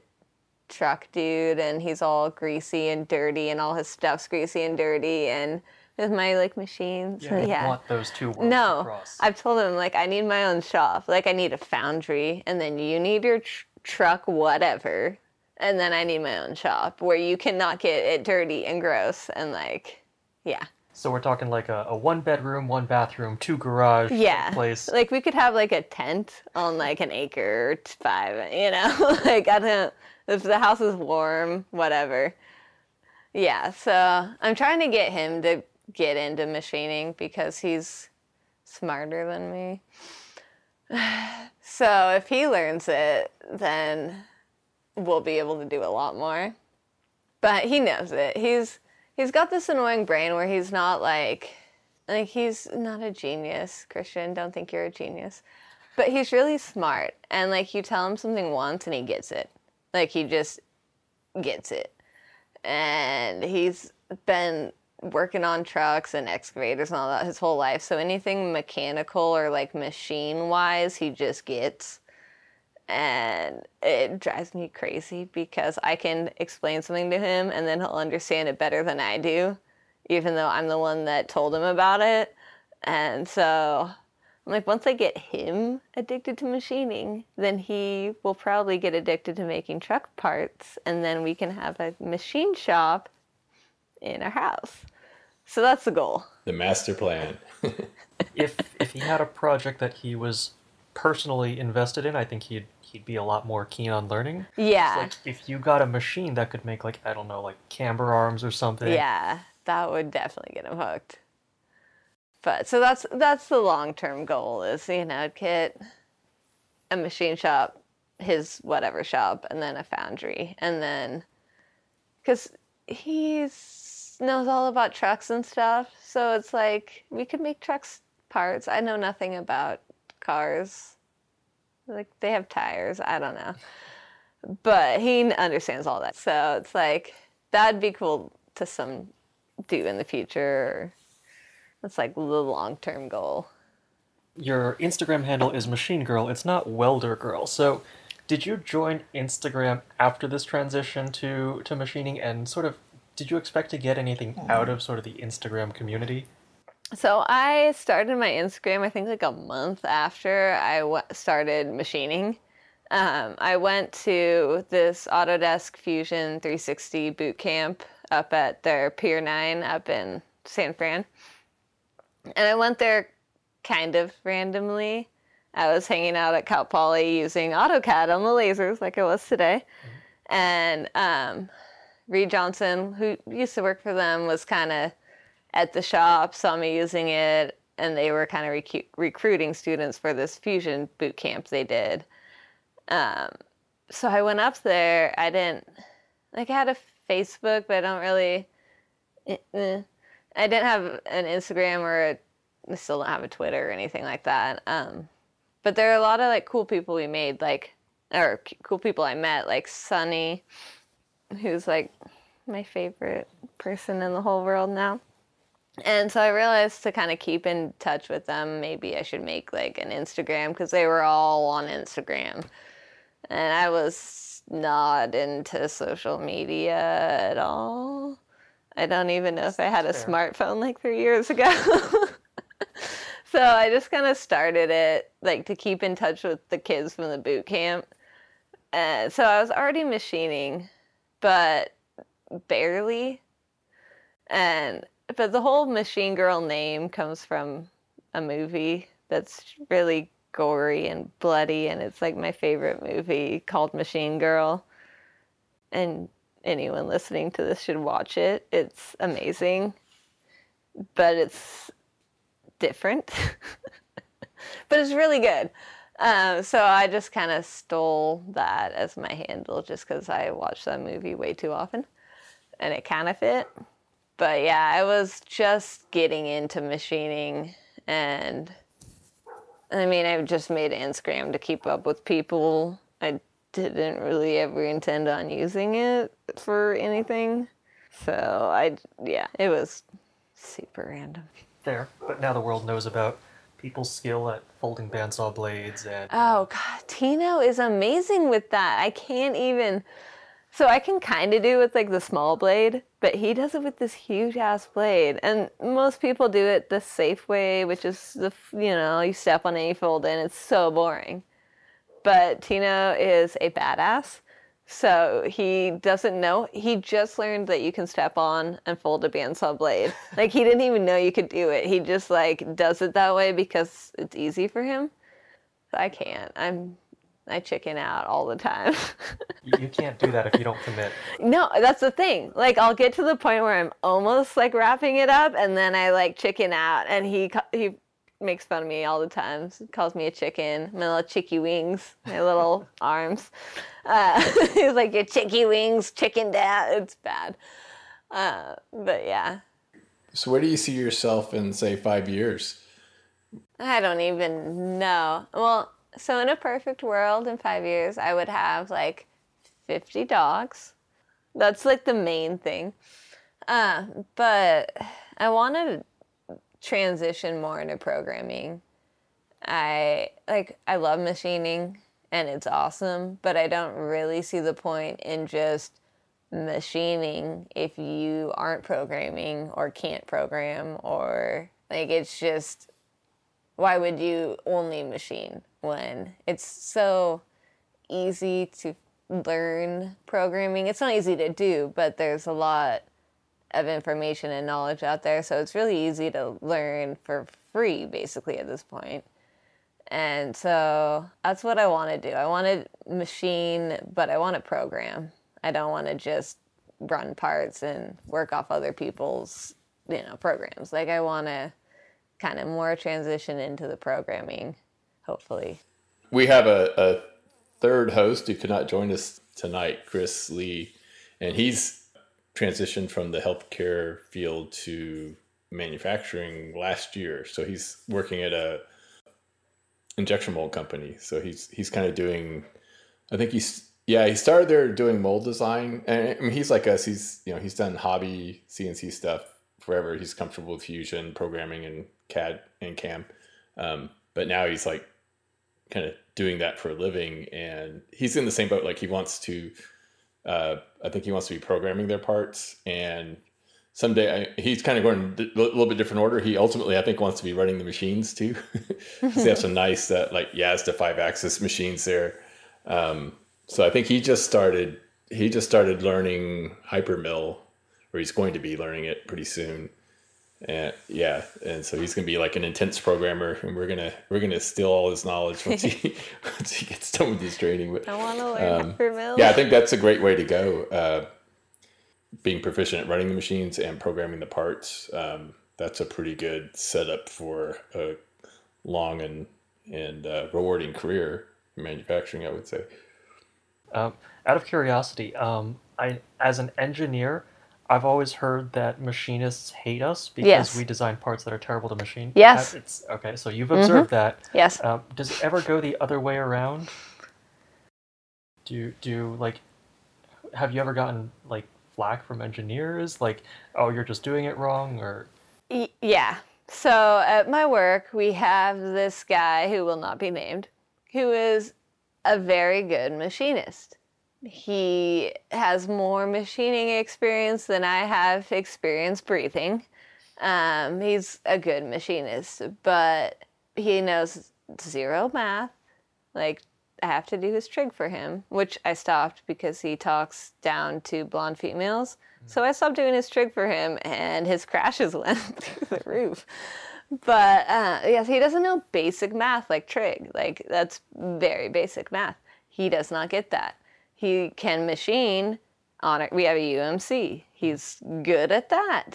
Speaker 3: truck dude and he's all greasy and dirty and all his stuff's greasy and dirty and with my like machines.
Speaker 1: Yeah, yeah. want those two worlds
Speaker 3: no, I've told him like I need my own shop. Like I need a foundry and then you need your tr- truck whatever and then I need my own shop where you cannot get it dirty and gross and like yeah.
Speaker 1: So we're talking like a, a one bedroom, one bathroom, two garage
Speaker 3: yeah.
Speaker 1: place.
Speaker 3: Like we could have like a tent on like an acre or five, you know? <laughs> like I don't if the house is warm, whatever. Yeah, so I'm trying to get him to get into machining because he's smarter than me. <sighs> So if he learns it, then we'll be able to do a lot more. But he knows it. He's he's got this annoying brain where he's not like like he's not a genius, Christian. Don't think you're a genius. But he's really smart and like you tell him something once and he gets it. Like he just gets it. And he's been working on trucks and excavators and all that his whole life. So anything mechanical or like machine wise, he just gets. And it drives me crazy because I can explain something to him and then he'll understand it better than I do, even though I'm the one that told him about it. And so I'm like, once I get him addicted to machining, then he will probably get addicted to making truck parts, and then we can have a machine shop in our house. So that's the goal.
Speaker 2: The master plan. <laughs>
Speaker 1: if if he had a project that he was personally invested in, I think he'd he'd be a lot more keen on learning.
Speaker 3: Yeah.
Speaker 1: Like if you got a machine that could make like I don't know, like camber arms or something.
Speaker 3: Yeah, that would definitely get him hooked. But so that's that's the long term goal is you know get a machine shop, his whatever shop, and then a foundry, and then because he knows all about trucks and stuff, so it's like we could make trucks parts. I know nothing about cars. Like they have tires. I don't know, but he understands all that. So it's like that'd be cool to some do in the future. That's like the long term goal.
Speaker 1: Your Instagram handle is Machine Girl. It's not Welder Girl. So, did you join Instagram after this transition to to machining, and sort of did you expect to get anything out of sort of the Instagram community?
Speaker 3: So I started my Instagram, I think like a month after I w- started machining. Um, I went to this Autodesk Fusion 360 boot camp up at their Pier 9 up in San Fran. And I went there kind of randomly. I was hanging out at Cal Poly using AutoCAD on the lasers like I was today. And um, Reed Johnson, who used to work for them, was kind of at the shop, saw me using it, and they were kind of recu- recruiting students for this fusion boot camp they did. Um, so I went up there. I didn't like I had a Facebook, but I don't really. eh, eh. I didn't have an Instagram or I still don't have a Twitter or anything like that. Um, but there are a lot of like cool people we made, like or c- cool people I met, like Sunny, who's like my favorite person in the whole world now. And so I realized to kind of keep in touch with them, maybe I should make like an Instagram because they were all on Instagram. And I was not into social media at all. I don't even know if I had a
Speaker 1: Fair.
Speaker 3: smartphone like three years ago. <laughs> so I just kind of started it like to keep in touch with the kids from the boot camp. Uh, so I was already machining, but barely. And but the whole machine girl name comes from a movie that's really gory and bloody and it's like my favorite movie called Machine Girl. And anyone listening to this should watch it. It's amazing. But it's different. <laughs> but it's really good. Um, so I just kind of stole that as my handle just because I watched that movie way too often and it kind of fit. But yeah, I was just getting into machining and I mean, I just made Instagram to keep up with people. I didn't really ever intend on using it for anything. So I, yeah, it was super random.
Speaker 1: There, but now the world knows about people's skill at folding bandsaw blades and
Speaker 3: Oh god, Tino is amazing with that. I can't even. So I can kind of do with like the small blade, but he does it with this huge ass blade. And most people do it the safe way, which is the you know you step on it, you fold and it's so boring. But Tino is a badass. So he doesn't know. He just learned that you can step on and fold a bandsaw blade. <laughs> Like he didn't even know you could do it. He just like does it that way because it's easy for him. I can't. I'm I chicken out all the time.
Speaker 1: you, you can't do that if you don't commit. <laughs>
Speaker 3: no, that's the thing. Like I'll get to the point where I'm almost like wrapping it up and then I like chicken out and he he makes fun of me all the time. Calls me a chicken. My little chicky wings, my little <laughs> arms. Uh, <laughs> he's like your chicky wings, chicken dad. It's bad. Uh, but yeah.
Speaker 2: So where do you see yourself in say five years?
Speaker 3: I don't even know. Well, so in a perfect world, in five years, I would have like 50 dogs. That's like the main thing. Uh, but I want to transition more into programming. I like I love machining and it's awesome, but I don't really see the point in just machining if you aren't programming or can't program or like it's just why would you only machine when it's so easy to learn programming? It's not easy to do, but there's a lot of information and knowledge out there. So it's really easy to learn for free, basically, at this point. And so that's what I want to do. I want to machine, but I want to program. I don't want to just run parts and work off other people's, you know, programs. Like I want to kind of more transition into the programming, hopefully.
Speaker 2: We have a, a third host who could not join us tonight, Chris Lee, and he's transitioned from the healthcare field to manufacturing last year. So he's working at a injection mold company. So he's he's kind of doing. I think he's yeah he started there doing mold design, and I mean he's like us. He's you know he's done hobby CNC stuff forever. He's comfortable with Fusion programming and CAD and CAM, um, but now he's like kind of doing that for a living, and he's in the same boat. Like he wants to. Uh, I think he wants to be programming their parts and someday I, he's kind of going a little bit different order. He ultimately, I think, wants to be running the machines too. <laughs> they have some nice, uh, like Yasda five axis machines there. Um, so I think he just started. He just started learning Hypermill, or he's going to be learning it pretty soon. And yeah, and so he's gonna be like an intense programmer, and we're gonna we're gonna steal all his knowledge once he <laughs> once he gets done with his training. But
Speaker 3: I want to learn um,
Speaker 2: Yeah, I think that's a great way to go. Uh, being proficient at running the machines and programming the parts, um, that's a pretty good setup for a long and and uh, rewarding career in manufacturing. I would say.
Speaker 1: Um, out of curiosity, um, I as an engineer, I've always heard that machinists hate us because
Speaker 3: Yes.
Speaker 1: we design parts that are terrible to machine.
Speaker 3: Yes.
Speaker 1: Uh, It's okay. So you've observed that.
Speaker 3: Yes.
Speaker 1: Um, does it ever go the other way around? Do you, do you, like have you ever gotten like flack from engineers like oh you're just doing it wrong or
Speaker 3: Y- yeah. So at my work, we have this guy who will not be named, who is a very good machinist. He has more machining experience than I have experience breathing. Um, he's a good machinist, but he knows zero math. Like, I have to do his trig for him, which I stopped because he talks down to blonde females. So I stopped doing his trig for him, and his crashes went <laughs> through the roof. But uh, yes, he doesn't know basic math like trig. Like that's very basic math. He does not get that. He can machine on it. We have a UMC. He's good at that.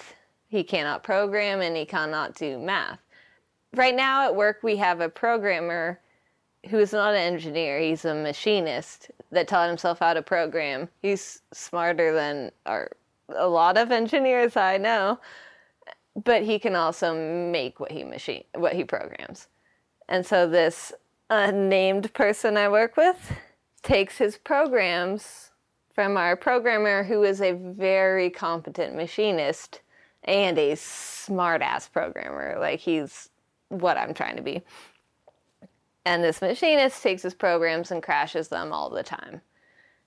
Speaker 3: He cannot program and he cannot do math. Right now at work, we have a programmer who is not an engineer. He's a machinist that taught himself how to program. He's smarter than our, a lot of engineers I know, but he can also make what he machine what he programs. And so this uh, unnamed person I work with takes his programs from our programmer who is a very competent machinist and a smart ass programmer. Like he's what I'm trying to be. And this machinist takes his programs and crashes them all the time.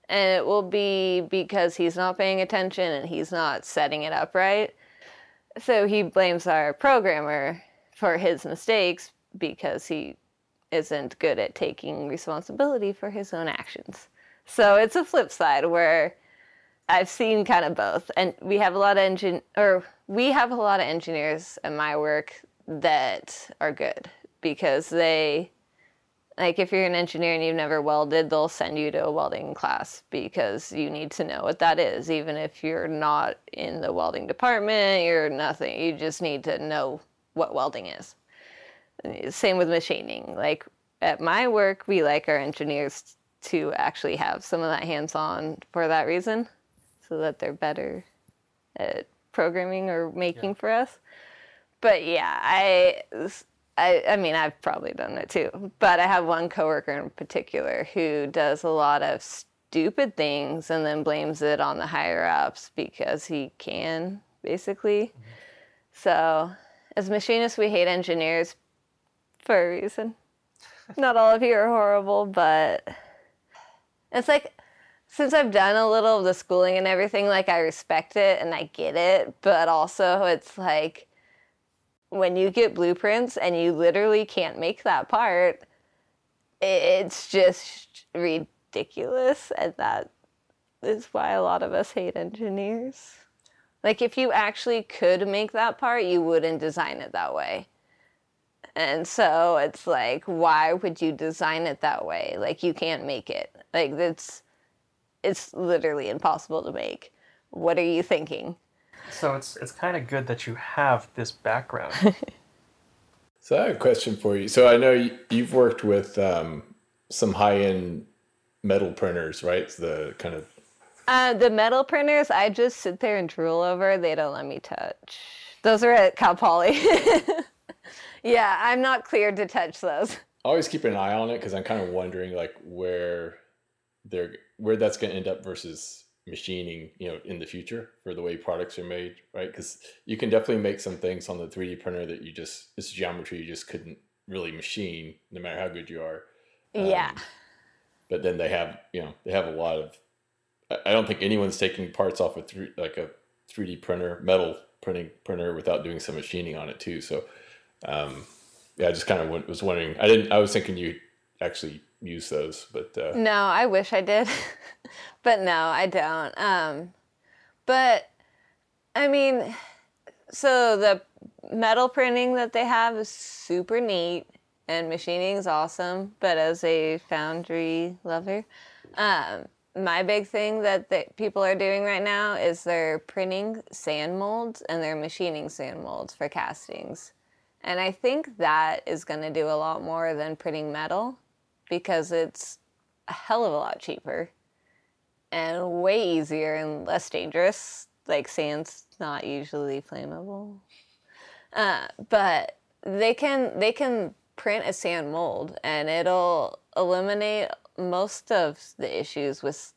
Speaker 3: And it will be because he's not paying attention and he's not setting it up right. So he blames our programmer for his mistakes because he isn't good at taking responsibility for his own actions. So it's a flip side where I've seen kind of both, and we have a lot of engine or we have a lot of engineers in my work that are good because they like if you're an engineer and you've never welded, they'll send you to a welding class because you need to know what that is. Even if you're not in the welding department, you're nothing. You just need to know what welding is. Same with machining. Like at my work, we like our engineers to actually have some of that hands on for that reason, so that they're better at programming or making yeah. for us. But yeah, I, I, I mean, I've probably done it too. But I have one coworker in particular who does a lot of stupid things and then blames it on the higher ups because he can, basically. Mm-hmm. So, as machinists, we hate engineers for a reason. Not all of you are horrible, but it's like since I've done a little of the schooling and everything, like I respect it and I get it, but also it's like when you get blueprints and you literally can't make that part, it's just ridiculous. And that is why a lot of us hate engineers. Like, if you actually could make that part, you wouldn't design it that way. And so it's like, why would you design it that way? Like, you can't make it. Like, it's, it's literally impossible to make. What are you thinking?
Speaker 1: So it's it's kind of good that you have this background. <laughs>
Speaker 2: so I have a question for you. So I know you've worked with um, some high end metal printers, right? The kind of
Speaker 3: uh, the metal printers, I just sit there and drool over. They don't let me touch. Those are at Cal Poly. <laughs> yeah, I'm not cleared to touch those.
Speaker 2: I Always keep an eye on it because I'm kind of wondering like where they're where that's going to end up versus machining, you know, in the future for the way products are made, right? Because you can definitely make some things on the 3D printer that you just this geometry you just couldn't really machine, no matter how good you are.
Speaker 3: Um, yeah.
Speaker 2: But then they have, you know, they have a lot of. I don't think anyone's taking parts off a three like a 3D printer, metal printing printer without doing some machining on it too. So, um, yeah, I just kind of was wondering. I didn't. I was thinking you actually use those, but uh,
Speaker 3: no, I wish I did, <laughs> but no, I don't. Um, but I mean, so the metal printing that they have is super neat, and machining is awesome. But as a foundry lover, um, my big thing that the, people are doing right now is they're printing sand molds and they're machining sand molds for castings. And I think that is going to do a lot more than printing metal because it's a hell of a lot cheaper and way easier and less dangerous. Like sand's not usually flammable, uh, but they can they can print a sand mold and it'll eliminate most of the issues with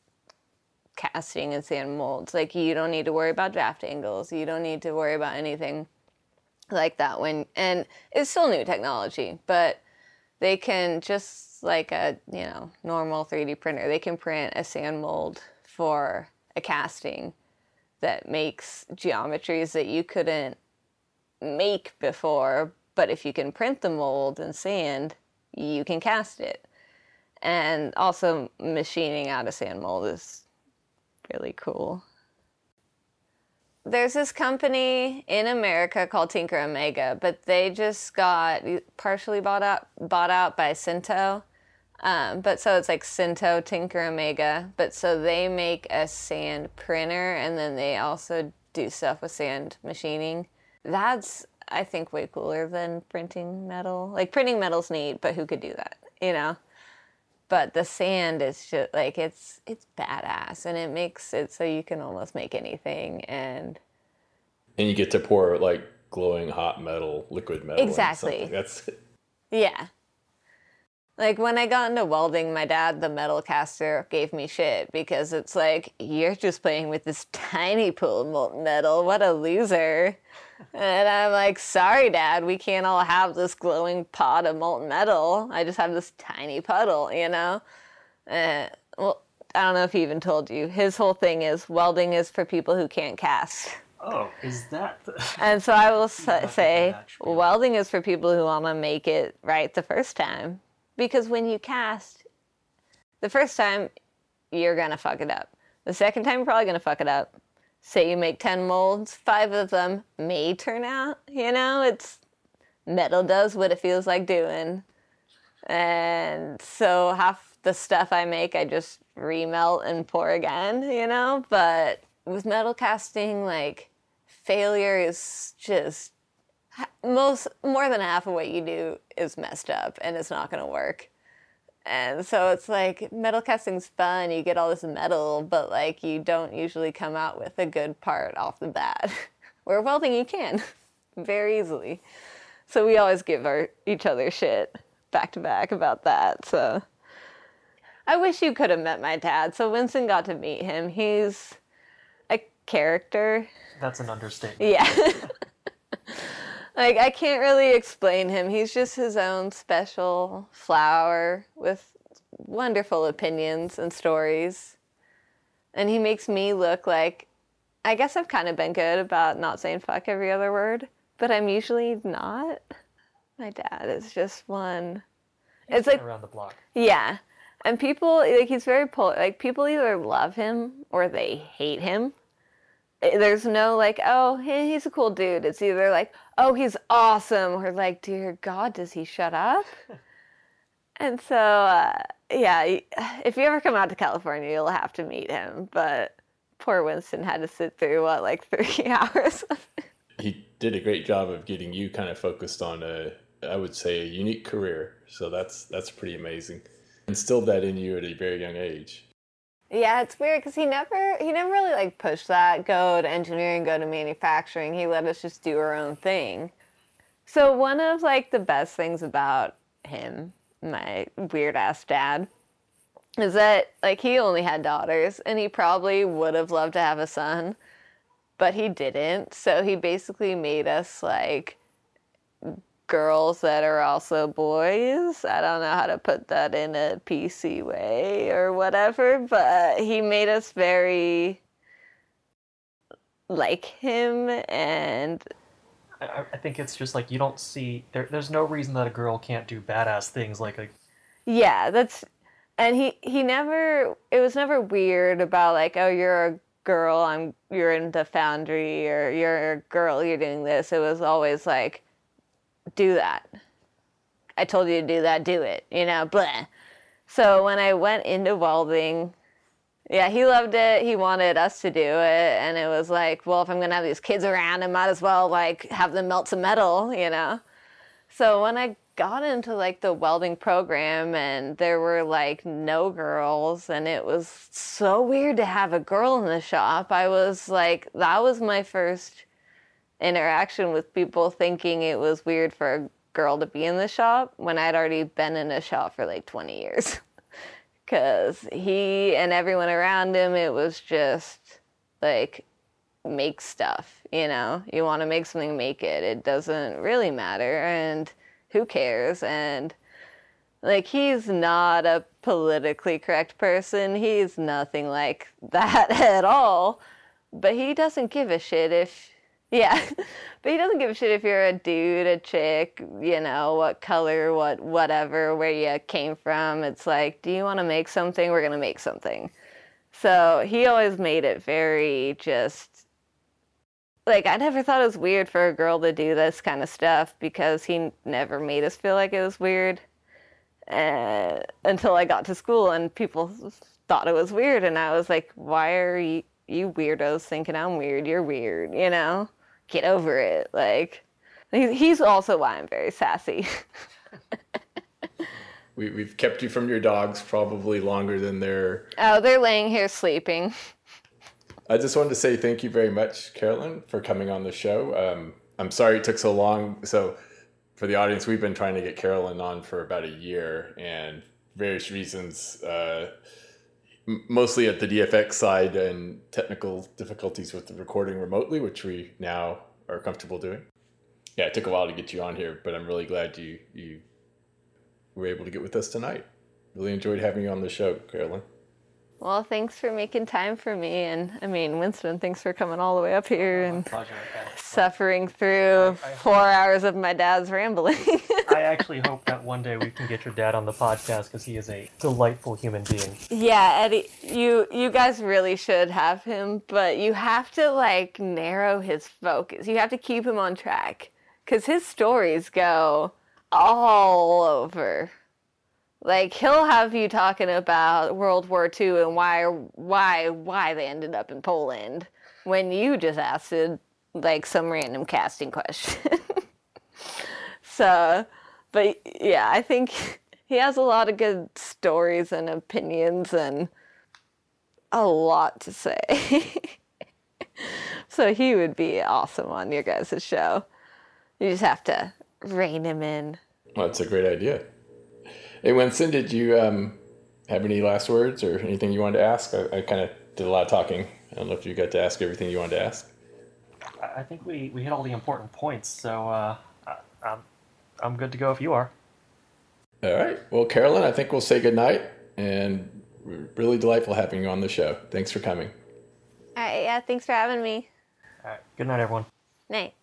Speaker 3: casting and sand molds. Like you don't need to worry about draft angles. You don't need to worry about anything like that when and it's still new technology, but they can just like a you know normal 3D printer, they can print a sand mold for a casting that makes geometries that you couldn't make before. But if you can print the mold in sand, you can cast it. And also, machining out a sand mold is really cool there's this company in America called Tinker Omega, but they just got partially bought out bought out by Sinto. Um, but so it's like Sinto, Tinker Omega. But so they make a sand printer, and then they also do stuff with sand machining. That's I think way cooler than printing metal. Like printing metal's neat, but who could do that? You know but the sand is just like it's it's badass and it makes it so you can almost make anything and
Speaker 2: and you get to pour like glowing hot metal liquid metal
Speaker 3: exactly
Speaker 2: that's <laughs>
Speaker 3: yeah like when I got into welding, my dad, the metal caster, gave me shit because it's like, you're just playing with this tiny pool of molten metal. What a loser. And I'm like, sorry, dad, we can't all have this glowing pot of molten metal. I just have this tiny puddle, you know? Uh, well, I don't know if he even told you. His whole thing is welding is for people who can't cast.
Speaker 1: Oh, is that? The... <laughs>
Speaker 3: and so I will <laughs> say, welding is for people who want to make it right the first time. Because when you cast, the first time, you're going to fuck it up. The second time, you're probably going to fuck it up. Say you make 10 molds, five of them may turn out. You know, it's metal does what it feels like doing. And so half the stuff I make, I just remelt and pour again, you know? But with metal casting, like, failure is just most more than half of what you do is messed up and it's not going to work. And so it's like metal casting's fun. You get all this metal, but like you don't usually come out with a good part off the bat. <laughs> Where welding you can <laughs> very easily. So we always give our each other shit back to back about that. So I wish you could have met my dad. So Winston got to meet him. He's a character.
Speaker 1: That's an understatement.
Speaker 3: Yeah. <laughs> like I can't really explain him. He's just his own special flower with wonderful opinions and stories. And he makes me look like I guess I've kind of been good about not saying fuck every other word, but I'm usually not. My dad is just one.
Speaker 1: He's
Speaker 3: it's like
Speaker 1: around the block.
Speaker 3: yeah. And people like he's very pol- like people either love him or they hate him. Eh, There's no like, oh, he- he's a cool dude. It's either like, oh, he's awesome, or like, dear God, does he shut up? and so, uh, yeah, <sighs> if you ever come out to California, you'll have to meet him. But poor Winston had to sit through what, like <laughs> three <laughs> hours.
Speaker 2: He did a great job of getting you kind of focused on a, I would say, a unique career. So that's that's pretty amazing. Instilled that in you at a very young age.
Speaker 3: Yeah, it's weird because he never he never really like pushed that go to engineering, go to manufacturing. He let us just do our own thing. So one of like the best things about him, my weird ass dad, is that like he only had daughters and he probably would have loved to have a son, but he didn't. So he basically made us like girls that are also boys. I don't know how to put that in a PC way or whatever, but he made us very like him and
Speaker 1: I- I, think it's just like you don't see there, there's no reason that a girl can't do badass things like a
Speaker 3: yeah, that's and he he never it was never weird about like oh you're a girl I'm you're in the foundry or you're a girl you're doing this. It was always like do that. I told you to do that, do it. You know, blah. So when I went into welding, yeah, he loved it. He wanted us to do it, and it was like, well, if I'm gonna have these kids around, I might as well like have them melt some metal, you know. So when I got into like the welding program, and there were like no girls, and it was so weird to have a girl in the shop. I was like, that was my first interaction with people thinking it was weird for a girl to be in the shop when I'd already been in a shop for like 20 years. <laughs> Because he and everyone around him, it was just like, make stuff, you know? You want to make something, make it. It doesn't really matter. And who cares? And like, he's not a politically correct person. He's nothing like <laughs> that at all. But he doesn't give a shit if yeah, <laughs> but he doesn't give a shit if you're a dude, a chick, you know, what color, what whatever, where you came from. It's like, do you want to make something? We're gonna make something. So he always made it very just like I never thought it was weird for a girl to do this kind of stuff because he never made us feel like it was weird. Uh, until I got to school and people thought it was weird, and I was like, why are you? You weirdos thinking I'm weird. You're weird, you know? Get over it. Like, he- he's also why I'm very sassy. <laughs>
Speaker 2: We, we've kept you from your dogs probably longer than they're.
Speaker 3: oh, they're laying here sleeping.
Speaker 2: I just wanted to say thank you very much, Karolyn, for coming on the show. Um, I'm sorry it took so long. So, for the audience, we've been trying to get Karolyn on for about a year, and various reasons, uh, mostly at the DFX side and technical difficulties with the recording remotely, which we now are comfortable doing. Yeah, it took a while to get you on here, but I'm really glad you you were able to get with us tonight. Really enjoyed having you on the show, Karolyn.
Speaker 3: Well, thanks for making time for me. And I mean, Winston, thanks for coming all the way up here oh, and
Speaker 1: pleasure.
Speaker 3: suffering through
Speaker 1: I- I-
Speaker 3: four hours of my dad's rambling. <laughs>
Speaker 1: I actually hope that one day we can get your dad on the podcast because he is a delightful human being.
Speaker 3: Yeah, Eddie, you you guys really should have him, but you have to like narrow his focus. You have to keep him on track cuz his stories go all over. Like he'll have you talking about World War II and why why why they ended up in Poland when you just asked it like some random casting question. <laughs> So, but yeah, I think he has a lot of good stories and opinions and a lot to say. <laughs> so he would be awesome on your guys' show. You just have to rein him in.
Speaker 2: Well, that's a great idea. Hey, Winston, did you um, have any last words or anything you wanted to ask? I, I kind of did a lot of talking. I don't know if you got to ask everything you wanted to ask.
Speaker 1: I I think we, we hit all the important points, so uh, I, I'm, I'm good to go if you are.
Speaker 2: All right. Well, Karolyn, I think we'll say goodnight and really delightful having you on the show. Thanks for coming.
Speaker 3: All right, yeah, thanks for having me.
Speaker 1: All right. Good night, everyone.
Speaker 3: Night.